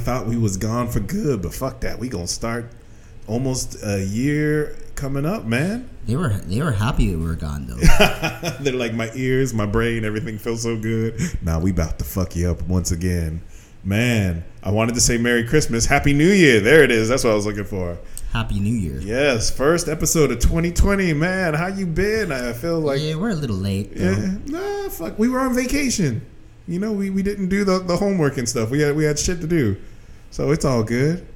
thought we was gone for good, but fuck that. We gonna start almost a year coming up, man. they were they were happy we were gone though. They're like my ears, my brain, everything feels so good. Now we about to fuck you up once again. Man, I wanted to say Merry Christmas, Happy New Year. There it is. That's what I was looking for. happy New Year. Yes, first episode of 2020. Man, how you been? I feel like yeah, we're a little late. Though. Yeah, nah, fuck. We were on vacation. You know, we, we didn't do the, the homework and stuff. We had we had shit to do, so it's all good.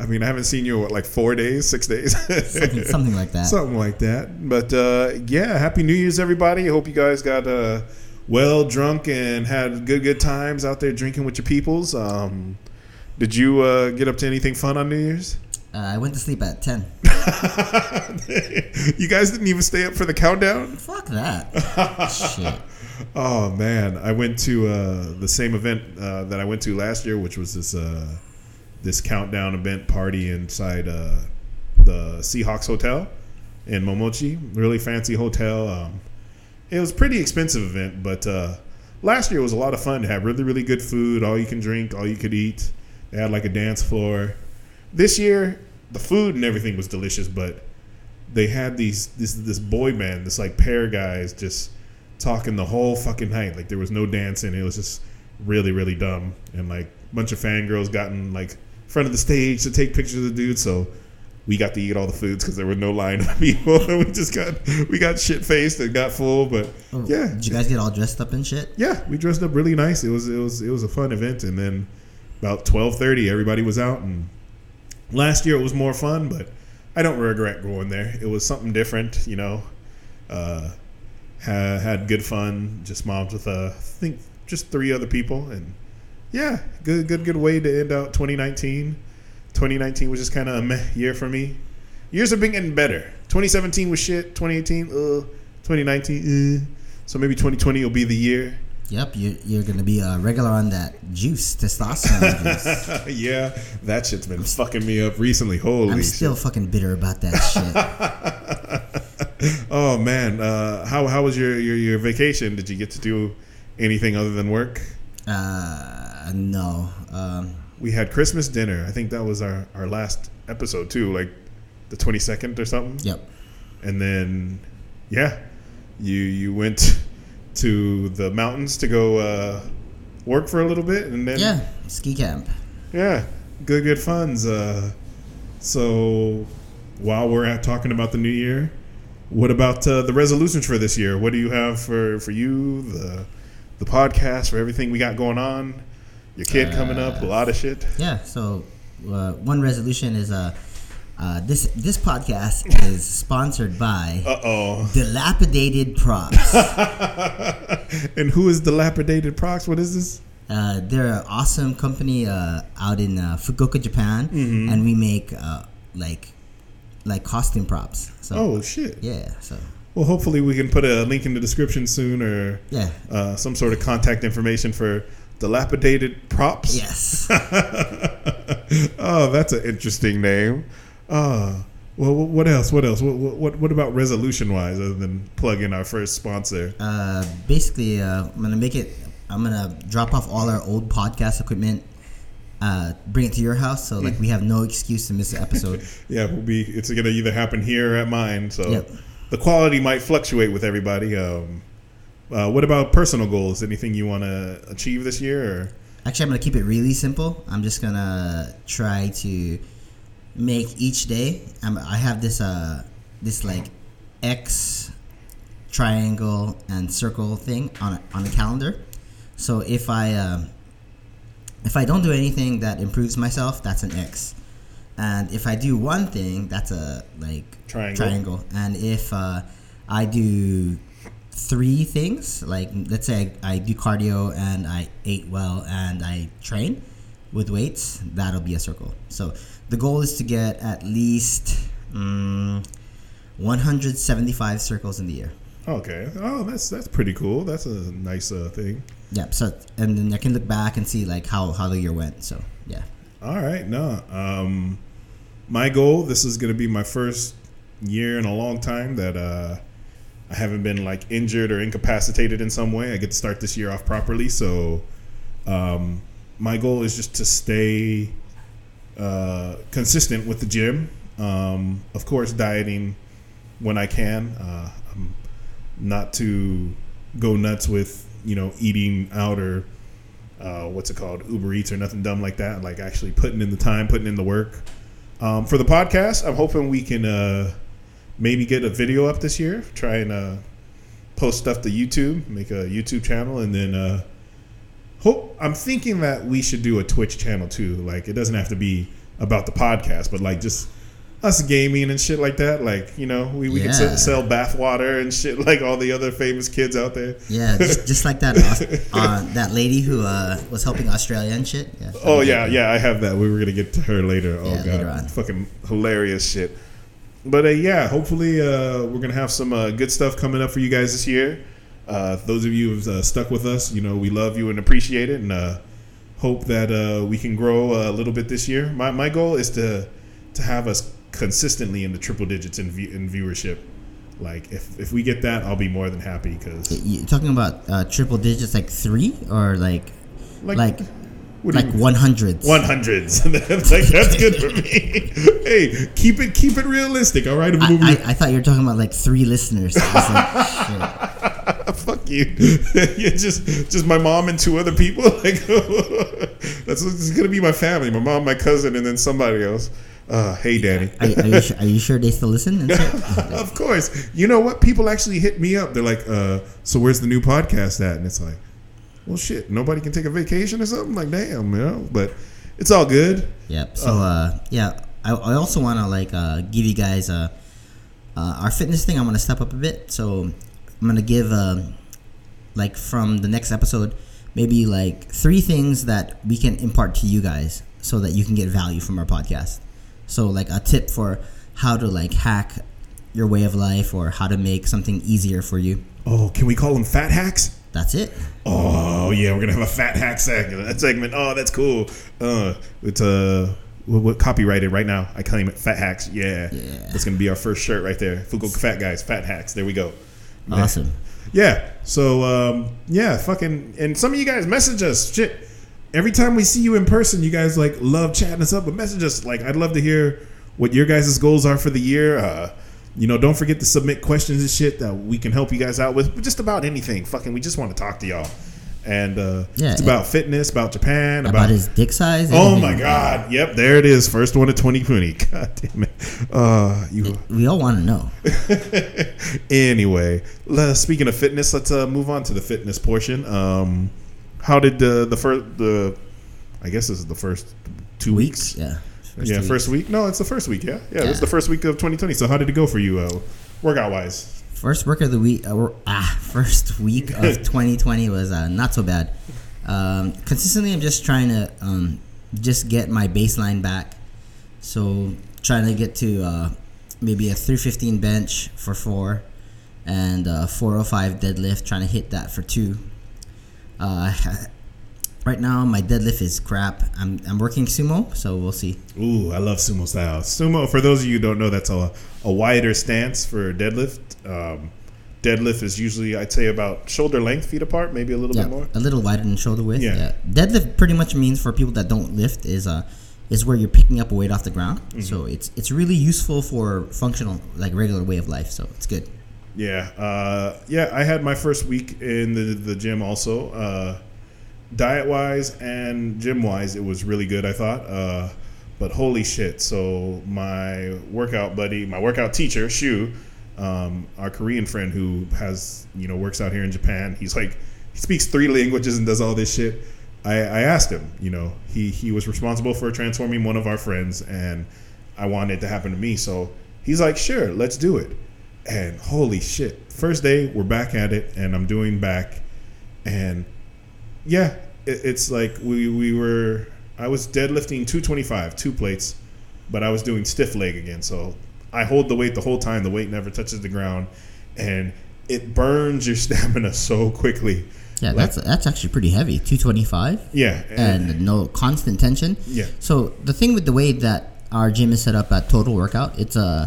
I mean, I haven't seen you in, what like four days, six days, Something, something like that. something like that. But uh, yeah, happy New Year's, everybody. I hope you guys got uh, well drunk and had good good times out there drinking with your peoples. Um, did you uh, get up to anything fun on New Year's? Uh, I went to sleep at ten. you guys didn't even stay up for the countdown. Fuck that. Shit. Oh man, I went to uh, the same event uh, that I went to last year, which was this uh, this countdown event party inside uh, the Seahawks Hotel in Momochi. Really fancy hotel. Um, it was pretty expensive event, but uh, last year was a lot of fun to have really really good food, all you can drink, all you could eat. They had like a dance floor. This year, the food and everything was delicious, but they had these this this boy band, this like pair guys just talking the whole fucking night. Like there was no dancing. It was just really, really dumb. And like a bunch of fangirls gotten like front of the stage to take pictures of the dude. So we got to eat all the foods because there were no line of people. we just got we got shit faced and got full. But Oh, yeah, Did you guys get all dressed up and shit? yeah, we dressed up really nice. It was it was it was a fun event. And then about twelve thirty, everybody was out. And last year it was more fun, but I don't regret going there. It was something different, you know. Uh, had, had good fun. Just mobbed with uh, I think just three other people, and yeah, good good good way to end out 2019. 2019 was just kind of a meh year for me. Years have been getting better. 2017 was shit. 2018, uh, 2019, uh. So maybe 2020 will be the year. Yep, you're, you're gonna be a regular on that juice, testosterone juice. yeah, that shit's been fucking me up recently. Holy I'm shit. still fucking bitter about that shit. Oh man, uh, how how was your, your your vacation? Did you get to do anything other than work? Uh, no. Um, We had Christmas dinner. I think that was our our last episode too, like the twenty second or something. yep. And then, yeah, you you went to the mountains to go uh, work for a little bit, and then Yeah, ski camp. Yeah, good, good funds. Uh, so, while we're at talking about the new year, what about uh, the resolutions for this year? What do you have for for you, the the podcast, for everything we got going on? Your kid coming up, a lot of shit. Yeah. So uh, one resolution is uh, uh, this this podcast is sponsored by Uh oh. Dilapidated Props. and who is dilapidated Props? What is this? Uh, they're an awesome company uh, out in uh, Fukuoka, Japan, Mm-hmm. and we make uh, like like costume props. So Oh shit. yeah. So Well, hopefully we can put a link in the description soon, or yeah. uh, some sort of contact information for dilapidated props. Yes. oh, that's an interesting name. Uh, well, what else? What else? What what, what about resolution wise, other than plugging our first sponsor? uh, basically, uh, I'm gonna make it. I'm gonna drop off all our old podcast equipment. Uh, bring it to your house, so like we have no excuse to miss an episode. Yeah, we'll be. It's gonna either happen here or at mine. So Yep. the quality might fluctuate with everybody. Um, uh, what about personal goals? Anything you want to achieve this year? Or Actually, I'm gonna keep it really simple. I'm just gonna try to make each day. I'm, I have this uh this like X triangle and circle thing on a, on a calendar. So if I um, if I don't do anything that improves myself, that's an X. And if I do one thing, that's a like Triangle. triangle. And if uh, I do three things, like let's say I, I do cardio and I ate well and I train with weights, that'll be a circle. So the goal is to get at least mm, 175 circles in the year. okay, oh, that's that's pretty cool. That's a nice uh, thing. Yeah. So and then I can look back and see like how how the year went. So yeah. All right, no. Um, my goal. This is going to be my first year in a long time that uh, I haven't been like injured or incapacitated in some way. I get to start this year off properly. So um, my goal is just to stay uh, consistent with the gym. Um, of course, dieting when I can. Uh, not to go nuts with you know eating out or uh, what's it called Uber Eats or nothing dumb like that. Like actually putting in the time, putting in the work. Um, for the podcast, I'm hoping we can uh, maybe get a video up this year. Try and uh, post stuff to YouTube, make a YouTube channel, and then uh, hope. I'm thinking that we should do a Twitch channel too. Like it doesn't have to be about the podcast, but like just us gaming and shit like that. Like you know, we, we Yeah. can sell, bathwater and shit like all the other famous kids out there. Yeah, just, just like that uh, that lady who uh, was helping Australia and shit. Yeah. Oh yeah, yeah, I have that. We were gonna get to her later. Oh Yeah, god, later on. fucking hilarious shit. But uh, yeah, hopefully uh, we're gonna have some uh, good stuff coming up for you guys this year. Uh, those of you who've uh, stuck with us, you know we love you and appreciate it, and uh, hope that uh, we can grow a little bit this year. My my goal is to to have us consistently in the triple digits in, view, in viewership. Like if if we get that, I'll be more than happy because You talking about uh, triple digits, like three or like like like what do you like one hundreds? One hundreds. that's like that's good for me. hey, keep it keep it realistic. All right, I, movie. I, I thought you were talking about like three listeners. Like. Fuck you. you just just my mom and two other people. Like that's it's gonna be my family. My mom, my cousin, and then somebody else. Uh, hey, Danny. Are, are, you, su- are you sure they still listen? Shit? of course. You know what? People actually hit me up. They're like, uh, "So where's the new podcast at?" And it's like, "Well, shit. Nobody can take a vacation or something." Like, damn, you know. But it's all good. Yep. So uh, yeah, I, I also want to like uh, give you guys uh, uh, our fitness thing. I'm gonna step up a bit. So I'm gonna give um like from the next episode maybe like three things that we can impart to you guys so that you can get value from our podcast. So like a tip for how to like hack your way of life or how to make something easier for you. Oh, can we call them fat hacks? That's it. Oh yeah, we're gonna have a fat hack segment. That segment. Oh, that's cool. Uh, it's uh, what, what copyrighted right now? I claim it. Fat hacks. Yeah, Yeah. That's gonna be our first shirt right there. Fugo Fat Guys. Fat hacks. There we go. Awesome. Yeah. So um, yeah, fucking, and some of you guys message us. Shit. Every time we see you in person, you guys like love chatting us up, but message us. Like, I'd love to hear what your guys' goals are for the year. Uh, you know, don't forget to submit questions and shit that we can help you guys out with. Just about anything. Fucking, we just want to talk to y'all. And uh, Yeah, it's about fitness, about Japan, about, About his dick size. Oh my God! Yep, there it is. First one of 2020. God damn it. Uh, you. We all want to know. anyway, speaking of fitness, let's uh, move on to the fitness portion. Um, how did the the first the I guess this is the first two weeks. Yeah. Yeah, first week. No, it's the first week. Yeah, yeah, Yeah. the first week of 2020. So how did it go for you, uh, workout wise? First work of the week, uh, ah, first week of 2020 was uh, not so bad. Um, consistently, I'm just trying to um, just get my baseline back. So trying to get to uh, maybe a 315 bench for four, and uh, 405 deadlift. Trying to hit that for two. Uh, right now, my deadlift is crap. I'm I'm working sumo, so we'll see. Ooh, I love sumo style. Sumo, for those of you who don't know, that's a, a wider stance for deadlift. Um, deadlift is usually, I'd say, about shoulder length, feet apart, maybe a little Yeah, bit more. a little wider than shoulder width. Yeah. Yeah. Deadlift pretty much means for people that don't lift is uh is where you're picking up a weight off the ground. Mm-hmm. So it's it's really useful for functional like regular way of life. So it's good. Yeah, uh, yeah. I had my first week in the the gym also. Uh, diet wise and gym wise, it was really good. I thought, uh, but holy shit! So my workout buddy, my workout teacher, Shu, um, our Korean friend who has you know works out here in Japan. He's like he speaks three languages and does all this shit. I, I asked him, you know, he he was responsible for transforming one of our friends, and I wanted it to happen to me. So he's like, sure, let's do it. And holy shit, first day we're back at it, and I'm doing back, and yeah, it, it's like we we were. I was deadlifting 225, two plates, but I was doing stiff leg again. So I hold the weight the whole time. The weight never touches the ground, and it burns your stamina so quickly. Yeah, Like- that's that's actually pretty heavy. Two twenty five. Yeah, And no constant tension. Yeah. So the thing with the way that our gym is set up at Total Workout, it's uh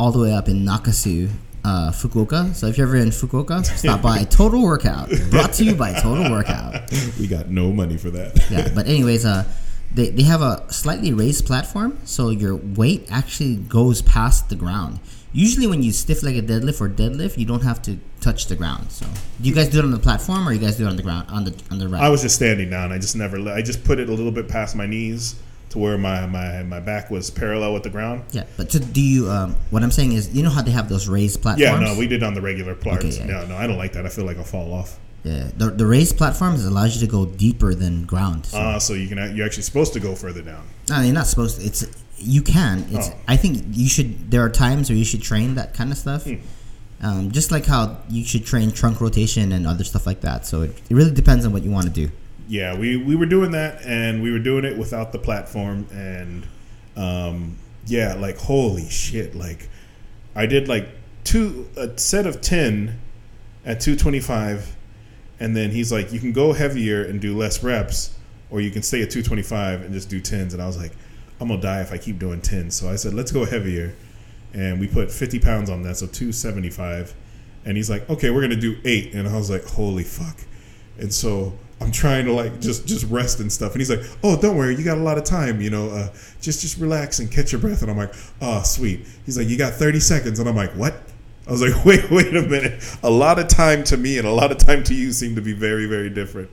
all the way up in Nakasu, uh, Fukuoka. So if you're ever in Fukuoka, stop by Total Workout. Brought to you by Total Workout. we got no money for that. Yeah, but anyways, uh, they they have a slightly raised platform, so your weight actually goes past the ground. Usually, when you stiff leg a deadlift or deadlift, you don't have to touch the ground. So, do you guys do it on the platform or you guys do it on the ground on the on the? I was just standing down. I just never. I just put it a little bit past my knees to where my my, my back was parallel with the ground. Yeah, but to, do you? Um, what I'm saying is, you know how they have those raised platforms? Yeah, no, we did on the regular parts. Okay, yeah. No, no, I don't like that. I feel like I'll fall off. Yeah, the, the raised platforms allows you to go deeper than ground. So, Uh, so you can you're actually supposed to go further down. no, you're not supposed to. It's you can. It's. Oh. I think you should. There are times where you should train that kind of stuff. Hmm. Um, just like how you should train trunk rotation and other stuff like that. So it, it really depends on what you want to do. Yeah, we, we were doing that, and we were doing it without the platform, and um, yeah, like holy shit! Like I did like two a set of ten at two twenty five, and then he's like, you can go heavier and do less reps, or you can stay at two twenty five and just do tens. And I was like, I'm gonna die if I keep doing tens. So I said, let's go heavier, and we put fifty pounds on that, so two seventy five. And he's like, okay, we're gonna do eight, and I was like, holy fuck. And so I'm trying to like just just rest and stuff. And he's like, "Oh, don't worry, you got a lot of time. You know, uh, just just relax and catch your breath." And I'm like, "Oh, sweet." He's like, "You got 30 seconds," and I'm like, "What?" I was like, "Wait, wait a minute. A lot of time to me and a lot of time to you seem to be very very different."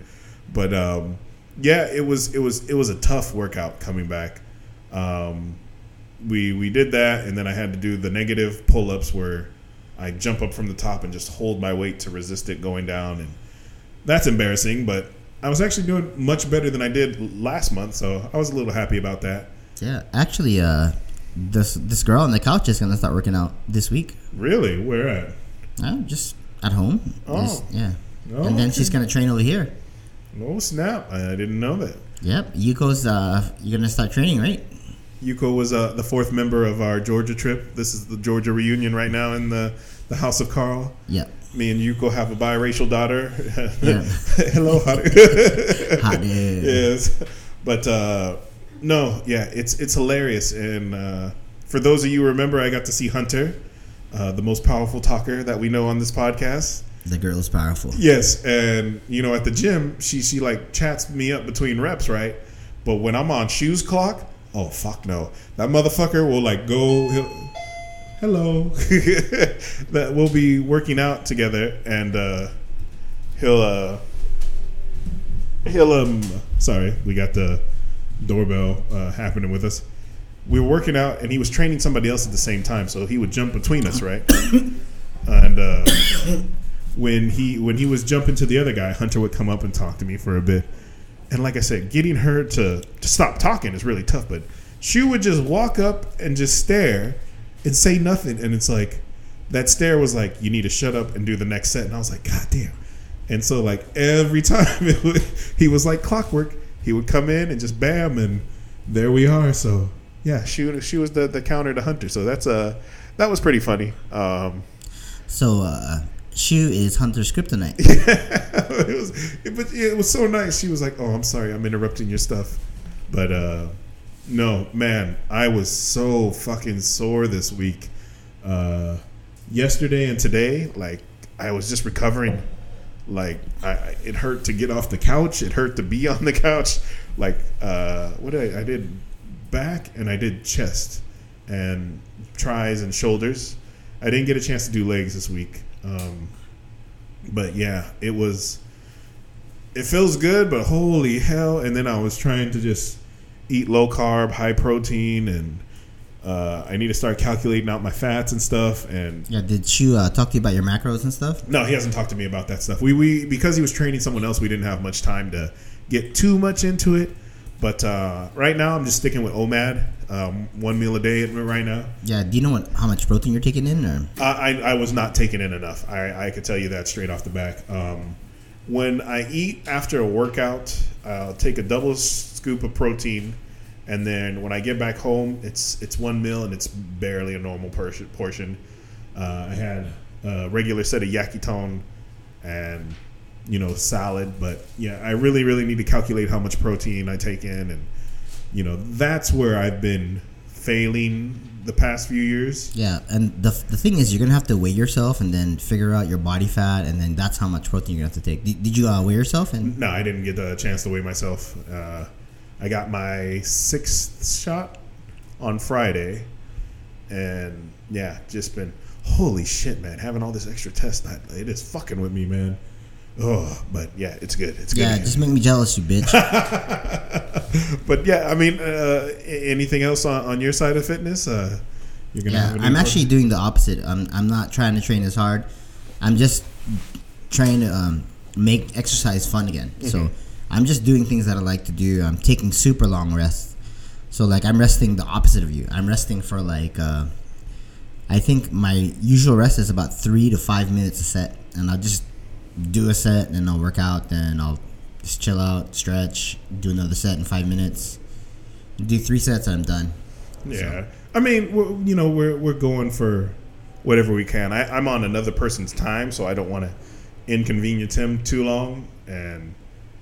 But um, yeah, it was it was it was a tough workout coming back. Um, we we did that, and then I had to do the negative pull ups where I jump up from the top and just hold my weight to resist it going down and that's embarrassing, but I was actually doing much better than I did last month, so I was a little happy about that. Yeah, actually, uh, this this girl on the couch is gonna start working out this week. Really? Where at? Uh, just at home. Oh. Just- yeah. Oh, and then okay. she's gonna train over here. Oh snap! I I didn't know that. Yep. Yuko's uh, you're gonna start training, right? Yuko was uh, the fourth member of our Georgia trip. This is the Georgia reunion right now in the, the House of Carl. Yep. Me and Yuko have a biracial daughter. Yeah. Hello. Hot dude. yes, but uh, no, yeah, it's it's hilarious. And uh, for those of you who remember, I got to see Hunter, uh, the most powerful talker that we know on this podcast. The girl is powerful. Yes, and you know at the gym, she she like chats me up between reps, right? But when I'm on Shu's clock, oh fuck no, that motherfucker will like go. He'll, Hello, that we'll be working out together, and uh, he'll uh, he'll um. Sorry, we got the doorbell uh, happening with us. We were working out, and he was training somebody else at the same time, so he would jump between us, right? and uh, when he when he was jumping to the other guy, Hunter would come up and talk to me for a bit. And like I said, getting her to, to stop talking is really tough. But she would just walk up and just stare and say nothing. And it's like that stare was like, you need to shut up and do the next set. And I was like, God damn. And so like every time it would, he was like clockwork. He would come in and just bam, and there we are. So yeah, she she was the, the counter to Hunter. So that's uh that was pretty funny. Um, So, uh, Shu is Hunter's kryptonite. it was it, but yeah, it was so nice. She was like, "Oh, I'm sorry, I'm interrupting your stuff," but uh, no, man, I was so fucking sore this week. Uh, yesterday and today, like I was just recovering. Like I, it hurt to get off the couch. It hurt to be on the couch. Like uh, what did I, I did back and I did chest and tris and shoulders. I didn't get a chance to do legs this week. Um, but yeah, it was. It feels good, but holy hell! And then I was trying to just eat low carb, high protein, and uh, I need to start calculating out my fats and stuff. And Yeah, did you uh, talk to you about your macros and stuff? no, he hasn't talked to me about that stuff. We we because he was training someone else, we didn't have much time to get too much into it. But uh, right now, I'm just sticking with OMAD, um, one meal a day right now. Yeah, do you know what how much protein you're taking in? Or I, I, I was not taking in enough. I, I could tell you that straight off the back. Um, when I eat after a workout, I'll take a double scoop of protein, and then when I get back home, it's it's one meal and it's barely a normal portion. Uh, I had a regular set of yakiton and you know salad, but yeah, I really really need to calculate how much protein I take in, and you know that's where I've been failing the past few years. Yeah, and the, the thing is, you're gonna have to weigh yourself and then figure out your body fat, and then that's how much protein you're gonna have to take. Did, did you uh, weigh yourself? And No, I didn't get the chance to weigh myself. Uh, I got my sixth shot on Friday, and yeah, just been holy shit, man. Having all this extra test, it is fucking with me, man. Oh, but yeah, it's good. It's good. yeah, just make me jealous, you bitch. but yeah, I mean, uh, anything else on, on your side of fitness? Uh, you're gonna yeah, I'm actually doing the opposite. I'm I'm not trying to train as hard. I'm just trying to um, make exercise fun again. So Mm-hmm. I'm just doing things that I like to do. I'm taking super long rests. So like I'm resting the opposite of you. I'm resting for like uh, I think my usual rest is about three to five minutes a set, and I'll just do a set, and I'll work out, then I'll just chill out, stretch, do another set in five minutes, do three sets, and I'm done. Yeah, I mean, you know, we're we're going for whatever we can. I, I'm on another person's time, so I don't want to inconvenience him too long. And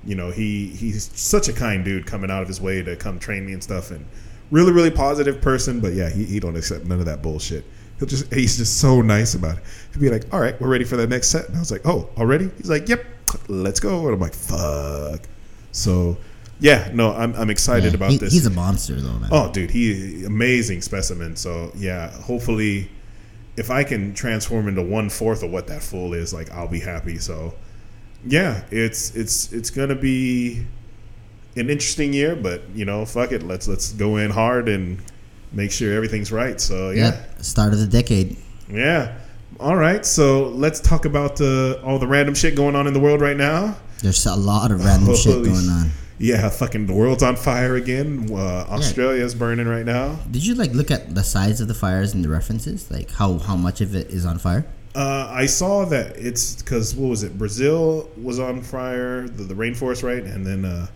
you know, he he's such a kind dude, coming out of his way to come train me and stuff, and really really positive person. But yeah, he, he don't accept none of that bullshit. He'll just he's just so nice about it. He'll be like, "All right, we're ready for the next set," and I was like, "Oh, already?" He's like, "Yep, let's go." And I'm like, "Fuck." So. Yeah, no, I'm, I'm excited Yeah, about he- this. He's a monster, though, man. Oh, dude, he amazing specimen. So yeah, hopefully, if I can transform into one fourth of what that fool is, like I'll be happy. So yeah, it's it's it's gonna be an interesting year, but you know, fuck it, let's let's go in hard and make sure everything's right. So yeah, Yep, start of the decade. yeah. All right, so let's talk about uh, all the random shit going on in the world right now. There's a lot of random shit going on. Yeah, fucking the world's on fire again. Uh, Australia's burning right now. Did you like look at the size of the fires and the references, like how how much of it is on fire? Uh, I saw that it's because what was it? Brazil was on fire, the, the rainforest, right? And then uh,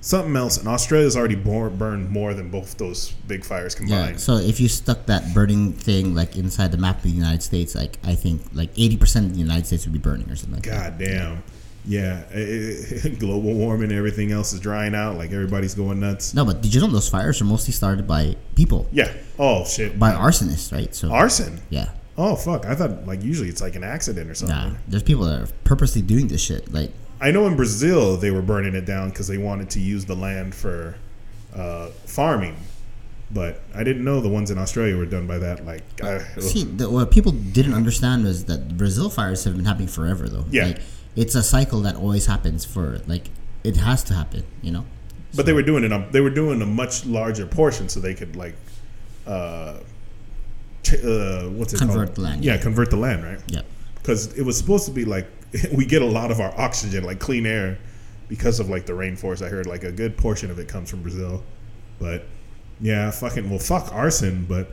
something else. And Australia's already bor- burned more than both those big fires combined. Yeah. So if you stuck that burning thing like inside the map of the United States, like I think like eighty percent of the United States would be burning or something. Like that. God damn. Yeah, it- it- global warming, everything else is drying out. Like everybody's going nuts. No, but did you know those fires are mostly started by people, Yeah. Oh shit. by arsonists, right? So Arson. yeah, Oh fuck. I thought like usually it's like an accident or something. nah, there's people that are purposely doing this shit. Like I know in Brazil they were burning it down because they wanted to use the land for uh, farming. But I didn't know the ones in Australia were done by that. Like, I, See, the, what people didn't understand was that Brazil fires have been happening forever, though. Yeah. Like, it's a cycle that always happens for, like, it has to happen, you know? but they were doing it. on- They were doing a much larger portion, so they could like, uh, ch- uh what's it Convert called? the land, Yeah, yeah. convert the land, right? Yep. Because it was supposed to be like we get a lot of our oxygen, like clean air, because of like the rainforest. I heard like a good portion of it comes from Brazil, but yeah, fucking well, fuck arson, but.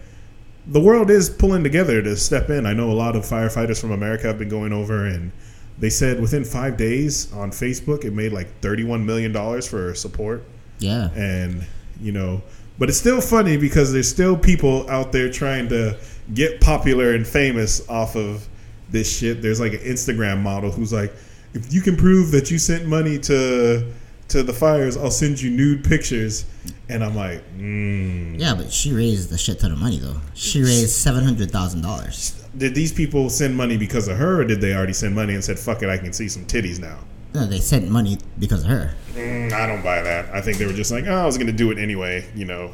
The world is pulling together to step in. I know a lot of firefighters from America have been going over, and they said within five days on Facebook, it made like thirty-one million dollars for support Yeah. and you know but it's still funny because there's still people out there trying to get popular and famous off of this shit there's like an instagram model who's like if you can prove that you sent money to to the fires i'll send you nude pictures and i'm like mm. Yeah, but she raised a shit ton of money, though. She raised $700,000. did these people send money because of her or did they already send money and said fuck it i can see some titties now No, they sent money because of her. Mm, I don't buy that. I think they were just like, oh, I was going to do it anyway, you know.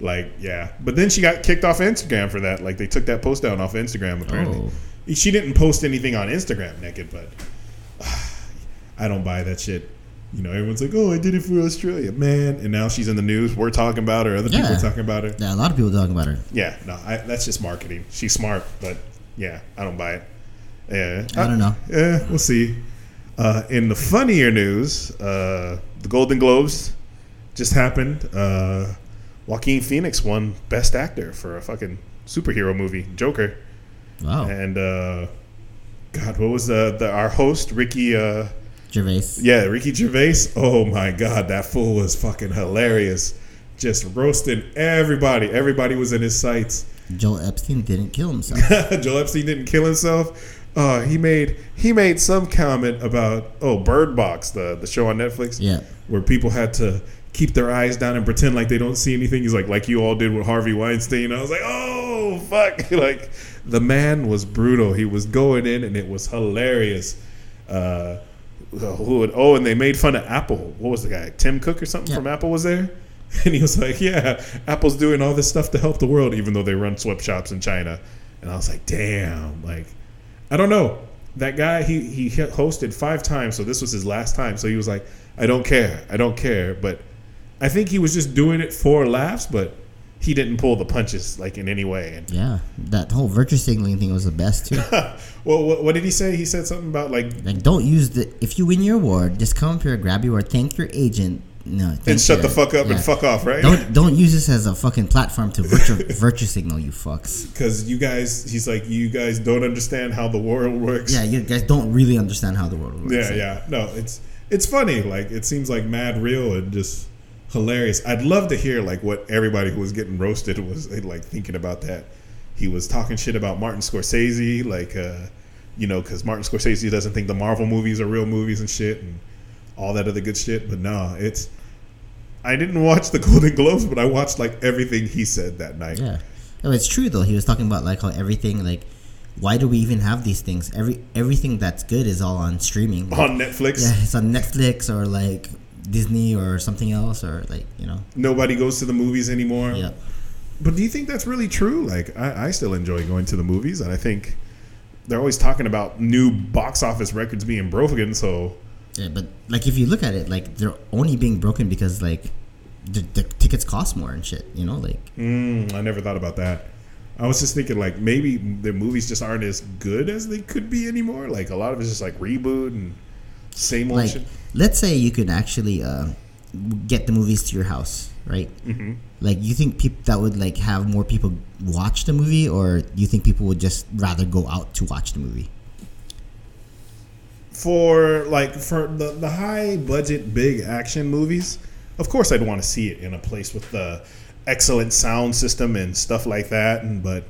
Like, yeah. But then she got kicked off Instagram for that. Like, they took that post down off Instagram, apparently. She didn't post anything on Instagram naked, but I don't buy that shit. You know, everyone's like, oh, I did it for Australia. Man. And now she's in the news. We're talking about her. Other people are talking about her. Yeah, a lot of people talking about her. Yeah, no, I, that's just marketing. She's smart, but yeah, I don't buy it. Yeah, I don't know. Yeah, we'll see. Uh, in the funnier news, uh, the Golden Globes just happened. Uh, Joaquin Phoenix won Best Actor for a fucking superhero movie, Joker. Wow. And uh, God, what was the, the our host Ricky? Uh, Gervais. yeah, Ricky Gervais. Oh my God, that fool was fucking hilarious. Just roasting everybody. Everybody was in his sights. Joel Epstein didn't kill himself. Joel Epstein didn't kill himself. Uh, he made he made some comment about oh Bird Box the the show on Netflix Yeah. where people had to keep their eyes down and pretend like they don't see anything. He's like, like you all did with Harvey Weinstein. I was like, oh fuck! like the man was brutal. He was going in, and it was hilarious. Uh, who would, oh, and they made fun of Apple. What was the guy? Tim Cook or something Yeah. from Apple was there, and he was like, yeah, Apple's doing all this stuff to help the world, even though they run sweatshops in China. And I was like, damn, like I don't know. That guy, he he hosted five times, so this was his last time. So he was like, I don't care, I don't care. But I think he was just doing it for laughs, but he didn't pull the punches like in any way. And Yeah, that whole virtue signaling thing was the best too. well, what, what did he say? He said something about like like, don't use the. If you win your award, just come up here, grab your award, thank your agent. No, and shut your- the fuck up yeah. and fuck off, right? Don't don't use this as a fucking platform to virtue virtue signal, you fucks. Because you guys, he's like, you guys don't understand how the world works. Yeah, you guys don't really understand how the world works. Yeah, yeah. No, it's it's funny. Like it seems like mad real and just hilarious. I'd love to hear like what everybody who was getting roasted was like thinking about that. He was talking shit about Martin Scorsese, like uh, you know, because Martin Scorsese doesn't think the Marvel movies are real movies and shit, and all that other good shit. But no, it's. I didn't watch the Golden Globes, but I watched like everything he said that night. Yeah. No, it's true though. He was talking about like how everything like why do we even have these things? Every everything that's good is all on streaming. Like, On Netflix, yeah, it's on Netflix or like Disney or something else or like, you know. nobody goes to the movies anymore. Yeah. But do you think that's really true? Like, I, I still enjoy going to the movies, and I think they're always talking about new box office records being broken. So, Yeah, but like if you look at it, like they're only being broken because like the, the tickets cost more and shit, you know, like mm, I never thought about that. I was just thinking, like, maybe the movies just aren't as good as they could be anymore. Like, a lot of it's just like reboot and same like let's say you could actually uh, get the movies to your house, right? hmm Like you think peop- that would like have more people watch the movie, or you think people would just rather go out to watch the movie? For like for the the high budget big action movies, of course I'd want to see it in a place with the excellent sound system and stuff like that. And but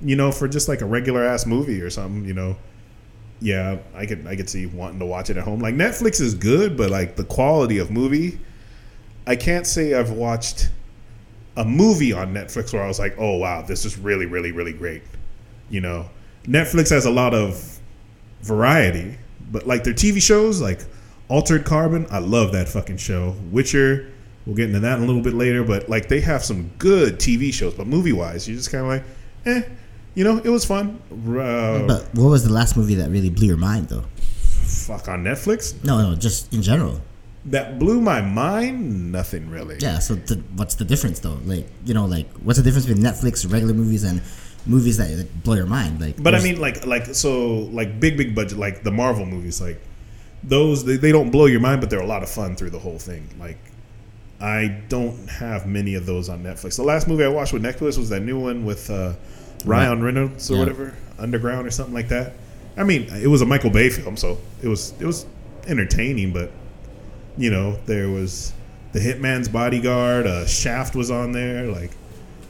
you know, for just like a regular ass movie or something, you know, yeah, I could I could see wanting to watch it at home. Like Netflix is good, but like the quality of movie, I can't say I've watched a movie on Netflix where I was like, oh wow, this is really really really great. You know, Netflix has a lot of variety, but like their TV shows, like Altered Carbon, I love that fucking show. Witcher, we'll get into that a little bit later, but like they have some good TV shows, but movie wise, you're just kind of like, eh, you know, it was fun. Uh, But what was the last movie that really blew your mind, though? fuck on Netflix, No, no, just in general. that blew my mind. Nothing really. Yeah. So the, what's the difference, though? Like you know, like what's the difference between Netflix regular movies and movies that like, blow your mind? Like, But I mean, like, like so, like big, big budget, like the Marvel movies, like those, they, they don't blow your mind, but they're a lot of fun through the whole thing. Like, I don't have many of those on Netflix. The last movie I watched with Netflix was that new one with uh, Ryan Reynolds or Yeah. whatever, Underground or something like that. I mean, it was a Michael Bay film, so it was it was entertaining, but you know, there was the Hitman's Bodyguard, uh, Shaft was on there, like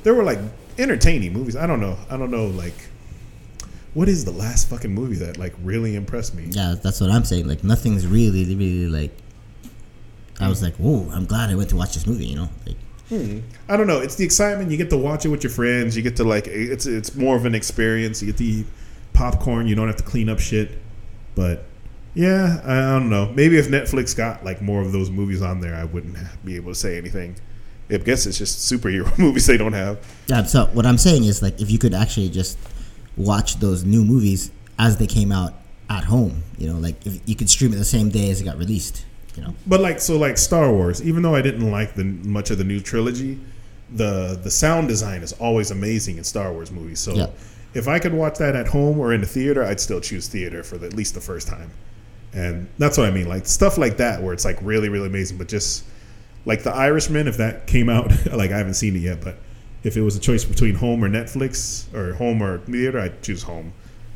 there were like entertaining movies. I don't know. I don't know like what is the last fucking movie that like really impressed me? yeah, that's what I'm saying. Like nothing's really, really like. I was like, whoa! I'm glad I went to watch this movie. You know, like Hmm. I don't know. It's the excitement. You get to watch it with your friends. You get to like it's it's more of an experience. You get to eat popcorn. You don't have to clean up shit. But yeah, I, I don't know. Maybe if Netflix got like more of those movies on there, I wouldn't be able to say anything. I guess it's just superhero movies they don't have. Yeah, so what I'm saying is like if you could actually just watch those new movies as they came out at home, you know, like if you could stream it the same day as it got released, you know. But like so, like Star Wars. Even though I didn't like the much of the new trilogy, the the sound design is always amazing in Star Wars movies. So Yeah. if I could watch that at home or in the theater, I'd still choose theater for the, at least the first time. And that's what I mean, like stuff like that where it's like really really amazing, but just like The Irishman. If that came out, like I haven't seen it yet, but if it was a choice between home or Netflix or home or theater, I'd choose home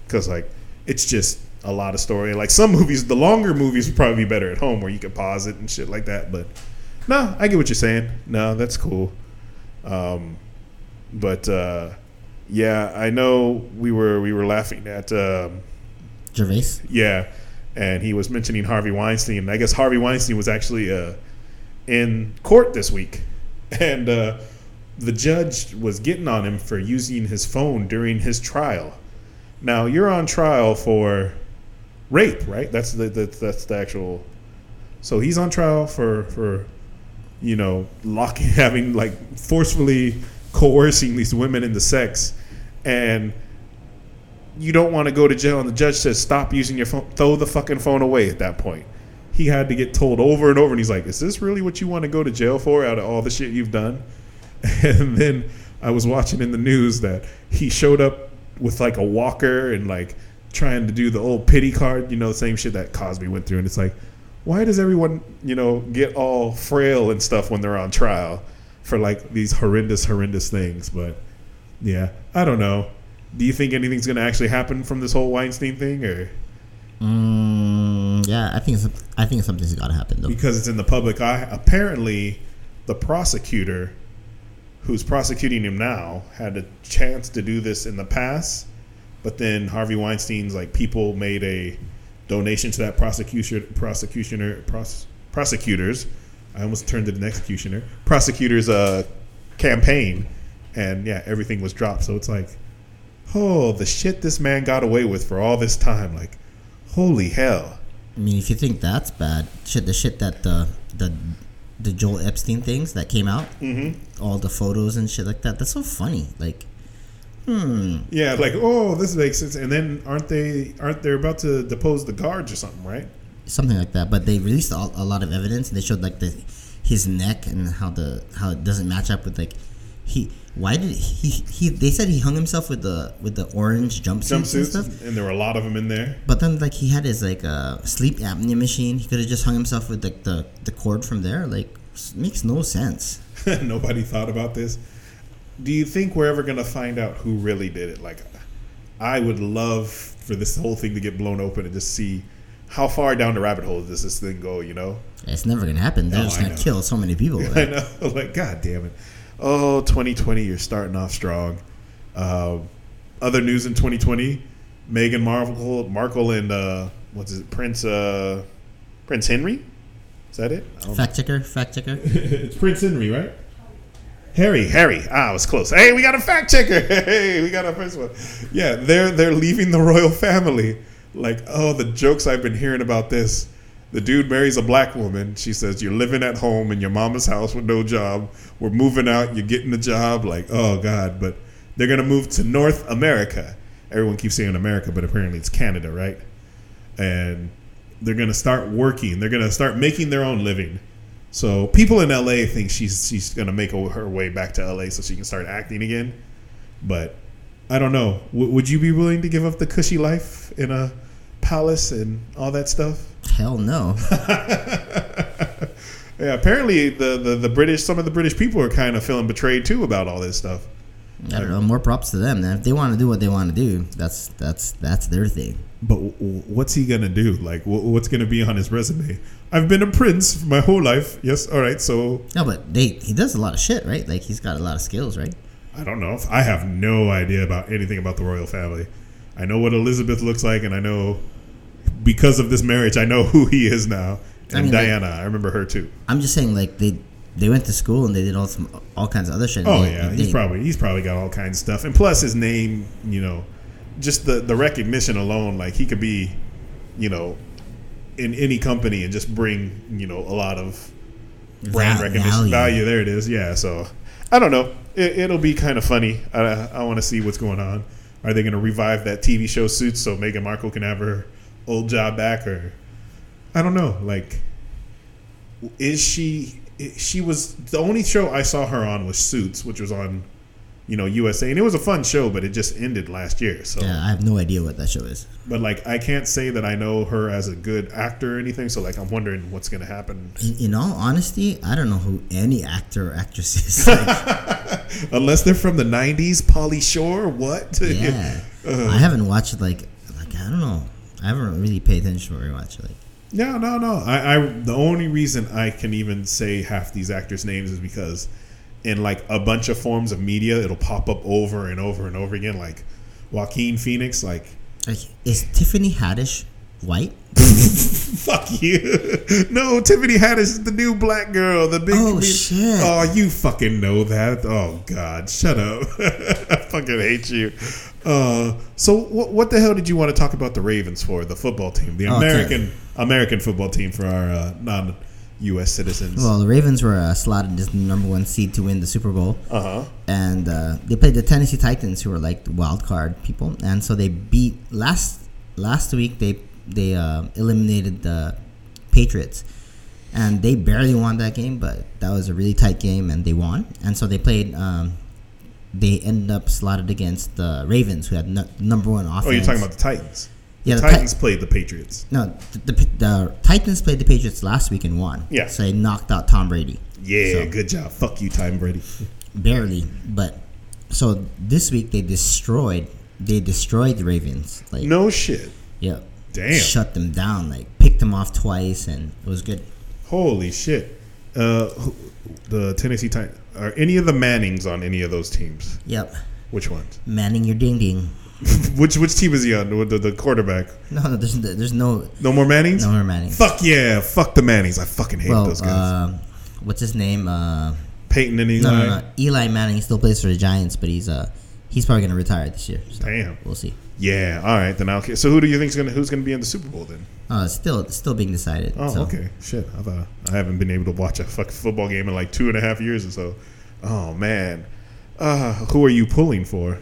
because like it's just a lot of story. Like some movies, the longer movies would probably be better at home where you could pause it and shit like that. But no, I get what you're saying. No, that's cool. Um, but uh, yeah, I know we were we were laughing at um, Gervais. yeah, and he was mentioning Harvey Weinstein. I guess Harvey Weinstein was actually a in court this week, and uh, the judge was getting on him for using his phone during his trial. Now you're on trial for rape, right? That's the, the that's the actual. So he's on trial for for, you know, locking, having like forcefully coercing these women into sex, and you don't want to go to jail. And the judge says, "Stop using your phone. Throw the fucking phone away." At that point, he had to get told over and over, and he's like, "Is this really what you want to go to jail for? Out of all the shit you've done?" And then I was watching in the news that he showed up with like a walker and like trying to do the old pity card, you know, the same shit that Cosby went through. And it's like, why does everyone, you know, get all frail and stuff when they're on trial for like these horrendous, horrendous things? But yeah, I don't know. Do you think anything's going to actually happen from this whole Weinstein thing or? Mm, yeah, I think it's, I think something's got to happen though. Because it's in the public eye. Apparently, the prosecutor who's prosecuting him now had a chance to do this in the past, but then Harvey Weinstein's like people made a donation to that prosecution prosecutioner pros, prosecutors. I almost turned it an executioner. Prosecutors uh campaign and yeah, everything was dropped. So it's like, oh, the shit this man got away with for all this time, like holy hell. I mean, if you think that's bad, shit, the shit that the the the Joel Epstein things that came out, Mm-hmm. all the photos and shit like that. That's so funny. Like, hmm. Yeah, like oh, this makes sense. And then aren't they aren't they about to depose the guards or something, right? something like that. But they released a, a lot of evidence. And they showed like the his neck and how the how it doesn't match up with like he. Why did he, he? They said he hung himself with the with the orange jumpsuits, and stuff. and there were a lot of them in there. But then like he had his like uh, sleep apnea machine. He could have just hung himself with like the the cord from there. Like makes no sense. Nobody thought about this. Do you think we're ever gonna find out who really did it? Like, I would love for this whole thing to get blown open and just see how far down the rabbit hole does this thing go. You know? It's never gonna happen. They're No, just gonna kill so many people. I know. Like, god damn it. Oh, 2020, you're starting off strong. Um, other news in 2020: Meghan Markle, Markle, and uh, what's it, Prince uh, Prince Henry. Is that it? Fact checker, fact checker. it's Prince Henry, right? Harry, Harry. Ah, I was close. Hey, we got a fact checker. Hey, we got our first one. Yeah, they're they're leaving the royal family. Like, oh, the jokes I've been hearing about this. The dude marries a black woman. She says, You're living at home in your mama's house with no job. We're moving out. You're getting a job. Like, oh, God. But they're to move to North America. Everyone keeps saying America, but apparently it's Canada, right? And they're to start working. They're to start making their own living. So people in LA think she's she's gonna make her way back to LA so she can start acting again. But I don't know. W- would you be willing to give up the cushy life in a palace and all that stuff? Hell no. Yeah, apparently the, the, the British, some of the British people are kind of feeling betrayed too about all this stuff. I don't know. More props to them. Then if they want to do what they want to do, that's that's that's their thing. But what's he gonna do? Like, w- what's gonna be on his resume? I've been a prince my whole life. Yes, all right. So No, but they he does a lot of shit, right? Like he's got a lot of skills, right? I don't know. I have no idea about anything about the royal family. I know what Elizabeth looks like, and I know because of this marriage, I know who he is now. And I mean, like- Diana, I remember her too. I'm just saying, like they they went to school and they did all some all kinds of other shit. Oh They- yeah, they- he's probably he's probably got all kinds of stuff, and plus his name, you know, just the the recognition alone, like he could be, you know, in any company and just bring you know a lot of brand val- recognition value. There it is. Yeah. So I don't know. It, it'll be kind of funny. I, I want to see what's going on. Are they going to revive that TV show Suits so Meghan Markle can have her old job back, or I don't know. Like, is she? She was the only show I saw her on was Suits, which was on, you know, USA, and it was a fun show, but it just ended last year. So, Yeah, I have no idea what that show is. but like, I can't say that I know her as a good actor or anything. So, like, I'm wondering what's to happen. In, in all honesty, I don't know who any actor or actress is. Like, Unless they're from the '90s, Pauly Shore. What? yeah, Uh-huh. I haven't watched like like I don't know. I haven't really paid attention to very much. Like No, no, no. I, I the only reason I can even say half these actors' names is because in like a bunch of forms of media, it'll pop up over and over and over again. Like Joaquin Phoenix, like is Tiffany Haddish white? Fuck you. No, Tiffany Haddish is the new black girl, the big. Oh, comedian. shit. Oh, you fucking know that. Oh God, shut up. I fucking hate you. Uh, so what? What the hell did you want to talk about the Ravens for? The football team, the Okay. American American football team for our uh, non-U.S. citizens. Well, the Ravens were uh, slotted as the number one seed to win the Super Bowl. uh huh. and uh, they played the Tennessee Titans, who were like the wild card people, and so they beat last last week. They they uh, eliminated the Patriots, and they barely won that game, but that was a really tight game, and they won. And so they played. Um, they ended up slotted against the Ravens, who had no, number one offense. Oh, you're talking about the Titans. Yeah, the the Ti- Titans played the Patriots. no, the, the, the Titans played the Patriots last week and won. Yeah. so they knocked out Tom Brady. Yeah, So- good job. Fuck you, Tom Brady. barely but so this week they destroyed they destroyed the ravens like No shit. yeah Damn. shut them down like picked them off twice and it was good Holy shit. Uh, the Tennessee Titans. Are any of the Mannings on any of those teams? yep Which ones? manning your ding ding which which team is he on? The, the, the quarterback. no no there's there's no No more Mannings. no more manning Fuck yeah. Fuck the Mannings. I fucking hate well those guys. uh, what's his name uh Peyton and Eli. no, no no eli manning still plays for the giants but he's uh he's probably gonna retire this year so Damn. we'll see Yeah. All right. Then I'll. So who do you think's gonna who's gonna be in the Super Bowl then? uh still still being decided Oh, so. okay. Shit. I thought I haven't been able to watch a fucking football game in like two and a half years or so. Oh man. Uh, who are you pulling for?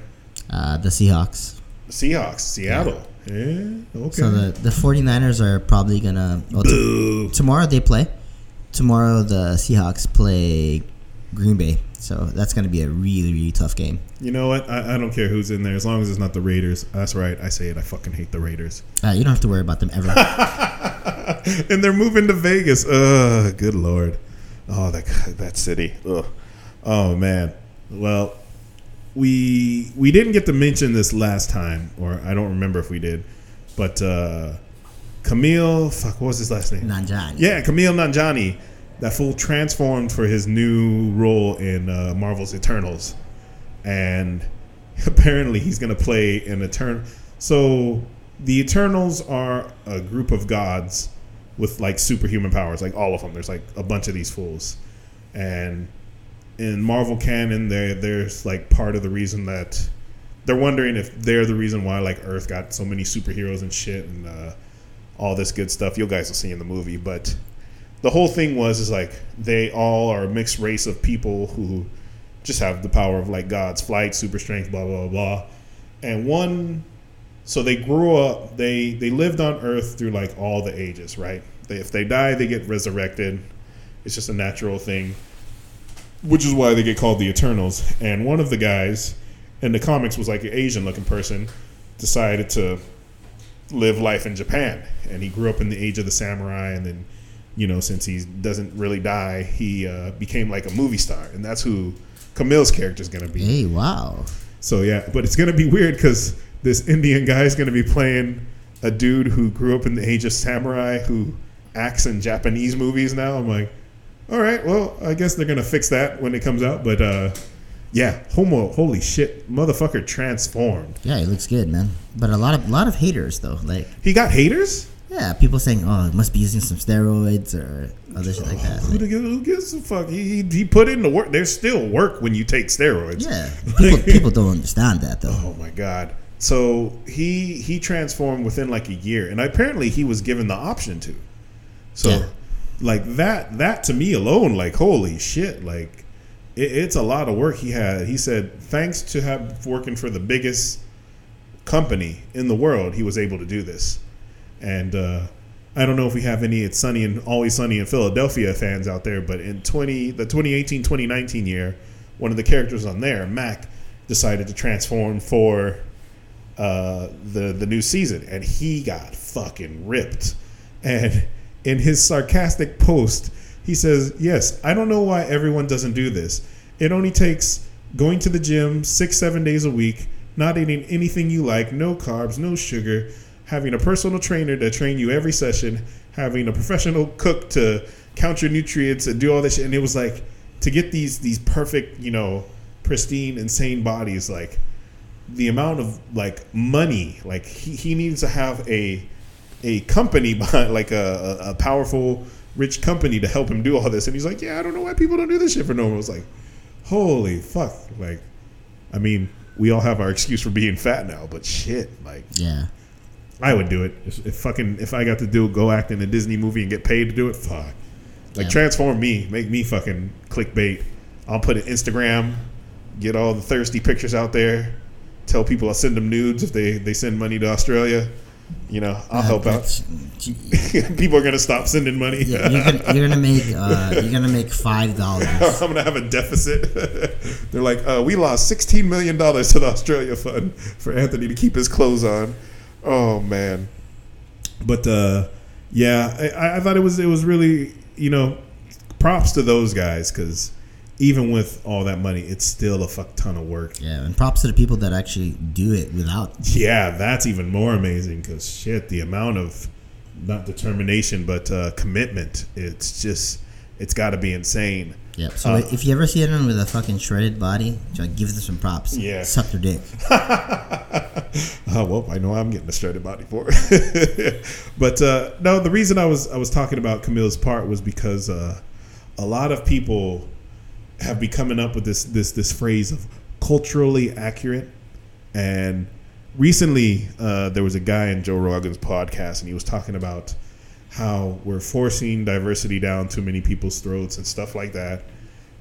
Uh the seahawks Seahawks, Seattle. Yeah. Okay. so the the 49ers are probably gonna well, t- Boo. tomorrow they play. Tomorrow the Seahawks play Green Bay, so that's going to be a really really tough game. You know what? I, I don't care who's in there as long as it's not the Raiders. That's right. I say it. I fucking hate the Raiders. Uh, you don't have to worry about them ever. and they're moving to Vegas. Ugh, good lord. Oh, that that city. Ugh. Oh man. Well, we we didn't get to mention this last time, or I don't remember if we did, but uh Kumail. Fuck, what was his last name? Nanjiani. Yeah, Kumail Nanjiani. That fool transformed for his new role in uh, Marvel's Eternals, and apparently he's gonna play an Eternal. So the Eternals are a group of gods with like superhuman powers, like all of them. There's like a bunch of these fools, and in Marvel canon, there there's like part of the reason that they're wondering if they're the reason why like Earth got so many superheroes and shit and uh, all this good stuff. You guys will see in the movie, but the whole thing was is like they all are a mixed race of people who just have the power of like gods, flight, super strength, blah blah blah, and one. So they grew up. They they lived on Earth through like all the ages, right? They, if they die, they get resurrected. It's just a natural thing, which is why they get called the Eternals. And one of the guys in the comics was like an Asian-looking person, decided to live life in Japan, and he grew up in the age of the samurai, and then, you know, since he doesn't really die, he uh, became like a movie star, and that's who Kumail's character is gonna be. Hey, wow. So yeah, but it's gonna be weird because this Indian guy is gonna be playing a dude who grew up in the age of samurai who acts in Japanese movies now. I'm like, all right, well, I guess they're gonna fix that when it comes out. But uh, yeah, homo, holy shit, motherfucker transformed. Yeah, it looks good, man. But a lot of lot of haters though. Like, He got haters. yeah, people saying, "Oh, it must be using some steroids or other shit like that." Who, the- who gives a fuck? He, he he put in the work. There's still work when you take steroids. yeah, people, people don't understand that though. Oh my god. So he he transformed within like a year, and apparently he was given the option to. So, Yeah. Like that that to me alone, like holy shit, like it, it's a lot of work he had. He said thanks to have working for the biggest company in the world, he was able to do this. And uh, I don't know if we have any It's Sunny and Always Sunny in Philadelphia fans out there, but in 20 the 2018-2019 year, one of the characters on there, Mac, decided to transform for uh, the the new season, and he got fucking ripped. And in his sarcastic post, he says, "Yes, I don't know why everyone doesn't do this. It only takes going to the gym six seven days a week, not eating anything you like, no carbs, no sugar." Having a personal trainer to train you every session, having a professional cook to count your nutrients and do all this shit. And it was like to get these these perfect, you know, pristine, insane bodies, like the amount of like money, like he, he needs to have a a company behind, like a, a, powerful, rich company to help him do all this. And he's like, yeah, I don't know why people don't do this shit for no one. I was like, holy fuck. Like, I mean, we all have our excuse for being fat now, but shit, like, Yeah. I would do it. If, if fucking, if I got to do go act in a Disney movie and get paid to do it, fuck. Like, Yeah. transform me, make me fucking clickbait. I'll put it Instagram, get all the thirsty pictures out there, tell people I'll send them nudes if they, they send money to Australia. You know, I'll help out. People are gonna stop sending money. Yeah, you're gonna, you're gonna make uh, you're gonna make five dollars. I'm gonna have a deficit. They're like, uh, we lost 16 million dollars to the Australia fund for Anthony to keep his clothes on. Oh man, but uh, yeah, I, I thought it was it was really you know props to those guys because even with all that money, it's still a fuck ton of work. Yeah, and props to the people that actually do it without. Yeah, that's even more amazing because shit, the amount of not determination but uh, commitment, it's just it's got to be insane. Yeah. So Uh, if you ever see anyone with a fucking shredded body, give them some props. Yeah. Suck their dick. Oh well, I know I'm getting a shredded body for it. but uh, no, the reason I was I was talking about Kumail's part was because uh, a lot of people have been coming up with this this this phrase of culturally accurate, and recently uh, there was a guy in Joe Rogan's podcast, and he was talking about how we're forcing diversity down too many people's throats and stuff like that,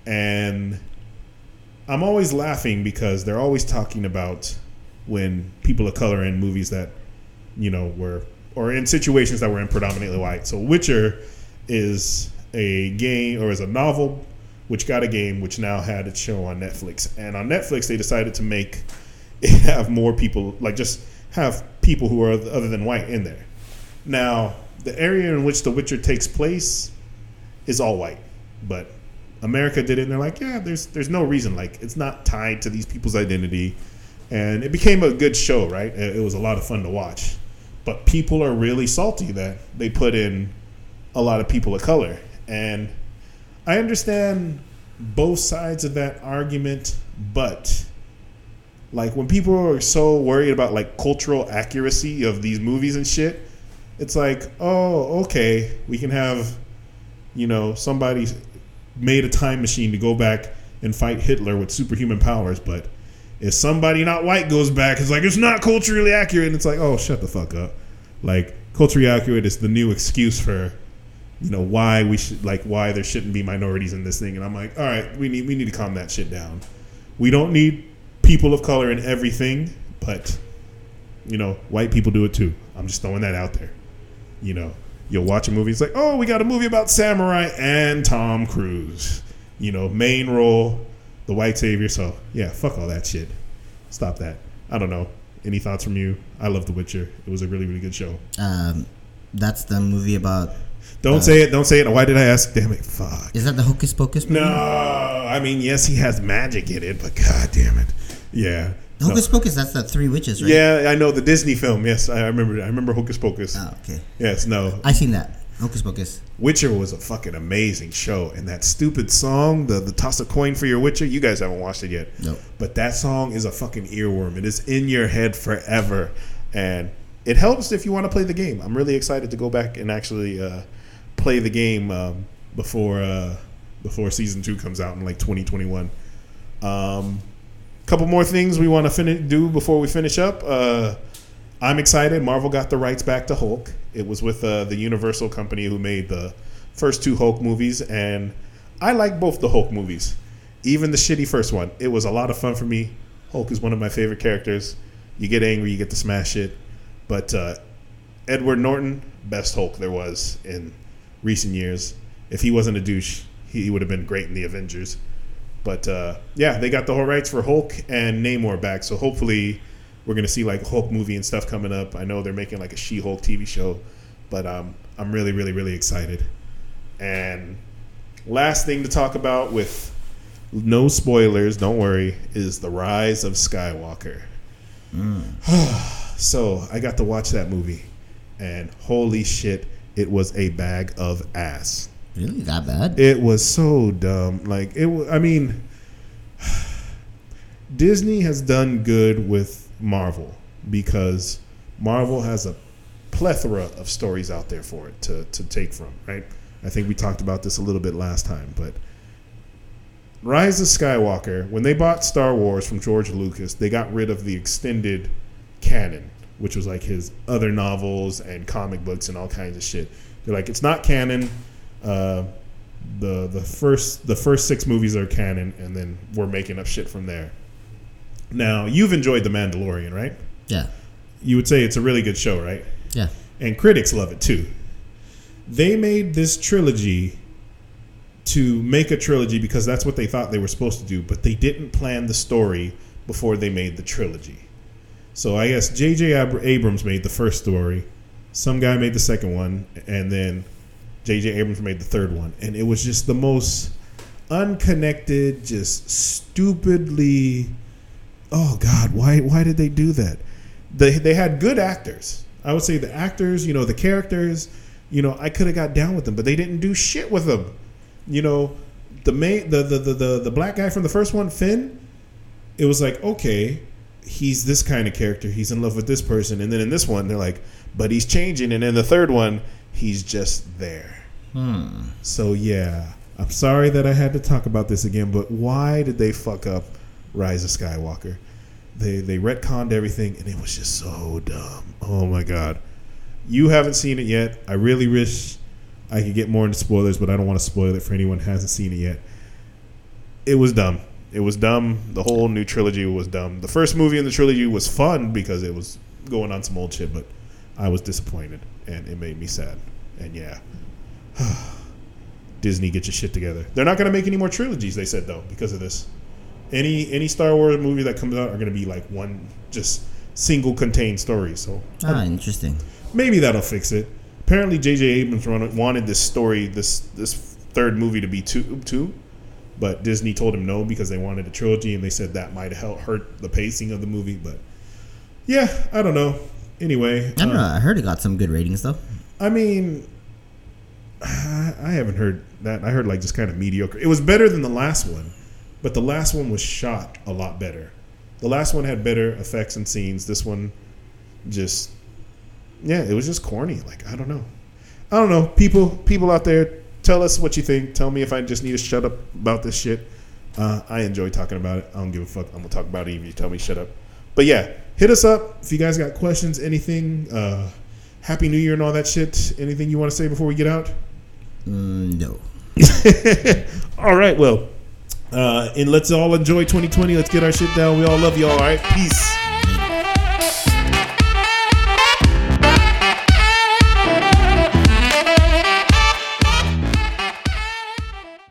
and I'm always laughing because they're always talking about when people of color in movies that you know were or in situations that were in predominantly white. So Witcher is a game or is a novel which got a game which now had its show on Netflix. And on Netflix they decided to make it have more people like just have people who are other than white in there. Now, the area in which The Witcher takes place is all white, but America did it, and they're like, yeah, there's there's no reason, like it's not tied to these people's identity, and it became a good show, right? It, it was a lot of fun to watch, but people are really salty that they put in a lot of people of color, and I understand both sides of that argument, but like when people are so worried about like cultural accuracy of these movies and shit, it's like, oh, okay, we can have, you know, somebody made a time machine to go back and fight Hitler with superhuman powers, but if somebody not white goes back, it's like it's not culturally accurate, and it's like, oh, shut the fuck up. Like culturally accurate is the new excuse for, you know, why we should like why there shouldn't be minorities in this thing, and I'm like, all right, we need we need to calm that shit down. We don't need people of color in everything, but you know, white people do it too. I'm just throwing that out there. You know, you'll watch a movie, it's like, oh, we got a movie about samurai and Tom Cruise. You know, main role, the white savior. So yeah, fuck all that shit. Stop that. I don't know. Any thoughts from you? I love The Witcher. It was a really, really good show. Um, that's the movie about. Don't say it. Don't say it. Why did I ask? Damn it. Fuck. Is that the Hocus Pocus movie? No, I mean yes, he has magic in it, but god damn it, yeah. The No. Hocus Pocus. That's the three witches, right? Yeah, I know the Disney film. Yes, I remember. I remember Hocus Pocus. Oh, okay. Yes, no. I seen that. Hocus Pocus. Witcher was a fucking amazing show, and that stupid song, the the toss a coin for your Witcher. You guys haven't watched it yet, Nope. but that song is a fucking earworm. It is in your head forever, and it helps if you want to play the game. I'm really excited to go back and actually uh, play the game um, before uh, before season two comes out in like 2021. Um, couple more things we want to fin- do before we finish up. Uh, I'm excited. Marvel got the rights back to Hulk. It was with uh, the Universal company who made the first two Hulk movies, and I like both the Hulk movies. Even the shitty first one, it was a lot of fun for me. Hulk is one of my favorite characters. You get angry, you get to smash it. But uh, Edward Norton, best Hulk there was in recent years. If he wasn't a douche, he would have been great in the Avengers. But uh, yeah, they got the whole rights for Hulk and Namor back. So hopefully, we're gonna see like Hulk movie and stuff coming up. I know they're making like a She-Hulk TV show, but um, I'm really, really, really excited. And last thing to talk about with no spoilers, don't worry, is the rise of Skywalker. so I got to watch that movie, and holy shit, it was a bag of ass. Really? That bad? It was so dumb. Like it. I mean, Disney has done good with Marvel because Marvel has a plethora of stories out there for it to to take from. Right. I think we talked about this a little bit last time, but Rise of Skywalker, when they bought Star Wars from George Lucas, they got rid of the extended canon, which was like his other novels and comic books and all kinds of shit. They're like, it's not canon. Uh, the the first the first six movies are canon, and then we're making up shit from there. Now you've enjoyed The Mandalorian, right? Yeah. You would say it's a really good show, right? Yeah. And critics love it too. They made this trilogy to make a trilogy because that's what they thought they were supposed to do, but they didn't plan the story before they made the trilogy. So I guess J.J. Ab- Abrams made the first story, some guy made the second one, and then J.J. Abrams made the third one, and it was just the most unconnected, just stupidly. Oh God, why why did they do that? They they had good actors. I would say the actors, you know, the characters, you know, I could have got down with them, but they didn't do shit with them. You know, the main the the the the, the black guy from the first one, Finn. It was like okay, he's this kind of character. He's in love with this person, and then in this one, they're like, but he's changing, and in the third one, he's just there. Hmm. So yeah, I'm sorry that I had to talk about this again, but why did they fuck up Rise of Skywalker? They they retconned everything, and it was just so dumb. Oh my god, you haven't seen it yet. I really wish I could get more into spoilers, but I don't want to spoil it for anyone who hasn't seen it yet. It was dumb. It was dumb. The whole new trilogy was dumb. The first movie in the trilogy was fun because it was going on some old shit, but I was disappointed, and it made me sad. And yeah. Disney, get your shit together. They're not going to make any more trilogies. They said though because of this. Any any Star Wars movie that comes out are going to be like one just single contained story. So Ah, interesting. maybe that'll fix it. Apparently, J.J. Abrams wanted- wanted this story, this this third movie to be two two, but Disney told him no because they wanted a trilogy, and they said that might help hurt the pacing of the movie. But yeah, I don't know. Anyway, I don't uh, know. I heard it got some good ratings though. I mean, I I haven't heard that. I heard like just kind of mediocre. It was better than the last one, but the last one was shot a lot better. The last one had better effects and scenes. This one just yeah, it was just corny. Like I don't know. I don't know. People people out there, tell us what you think. Tell me if I just need to shut up about this shit. Uh, I enjoy talking about it. I don't give a fuck. I'm gonna talk about it even if you tell me shut up. But yeah, hit us up if you guys got questions, anything. Uh, Happy New Year and all that shit. Anything you want to say before we get out? Mm, no. all right, well, uh, and let's all enjoy 2020. Let's get our shit down. We all love you all. All right, peace.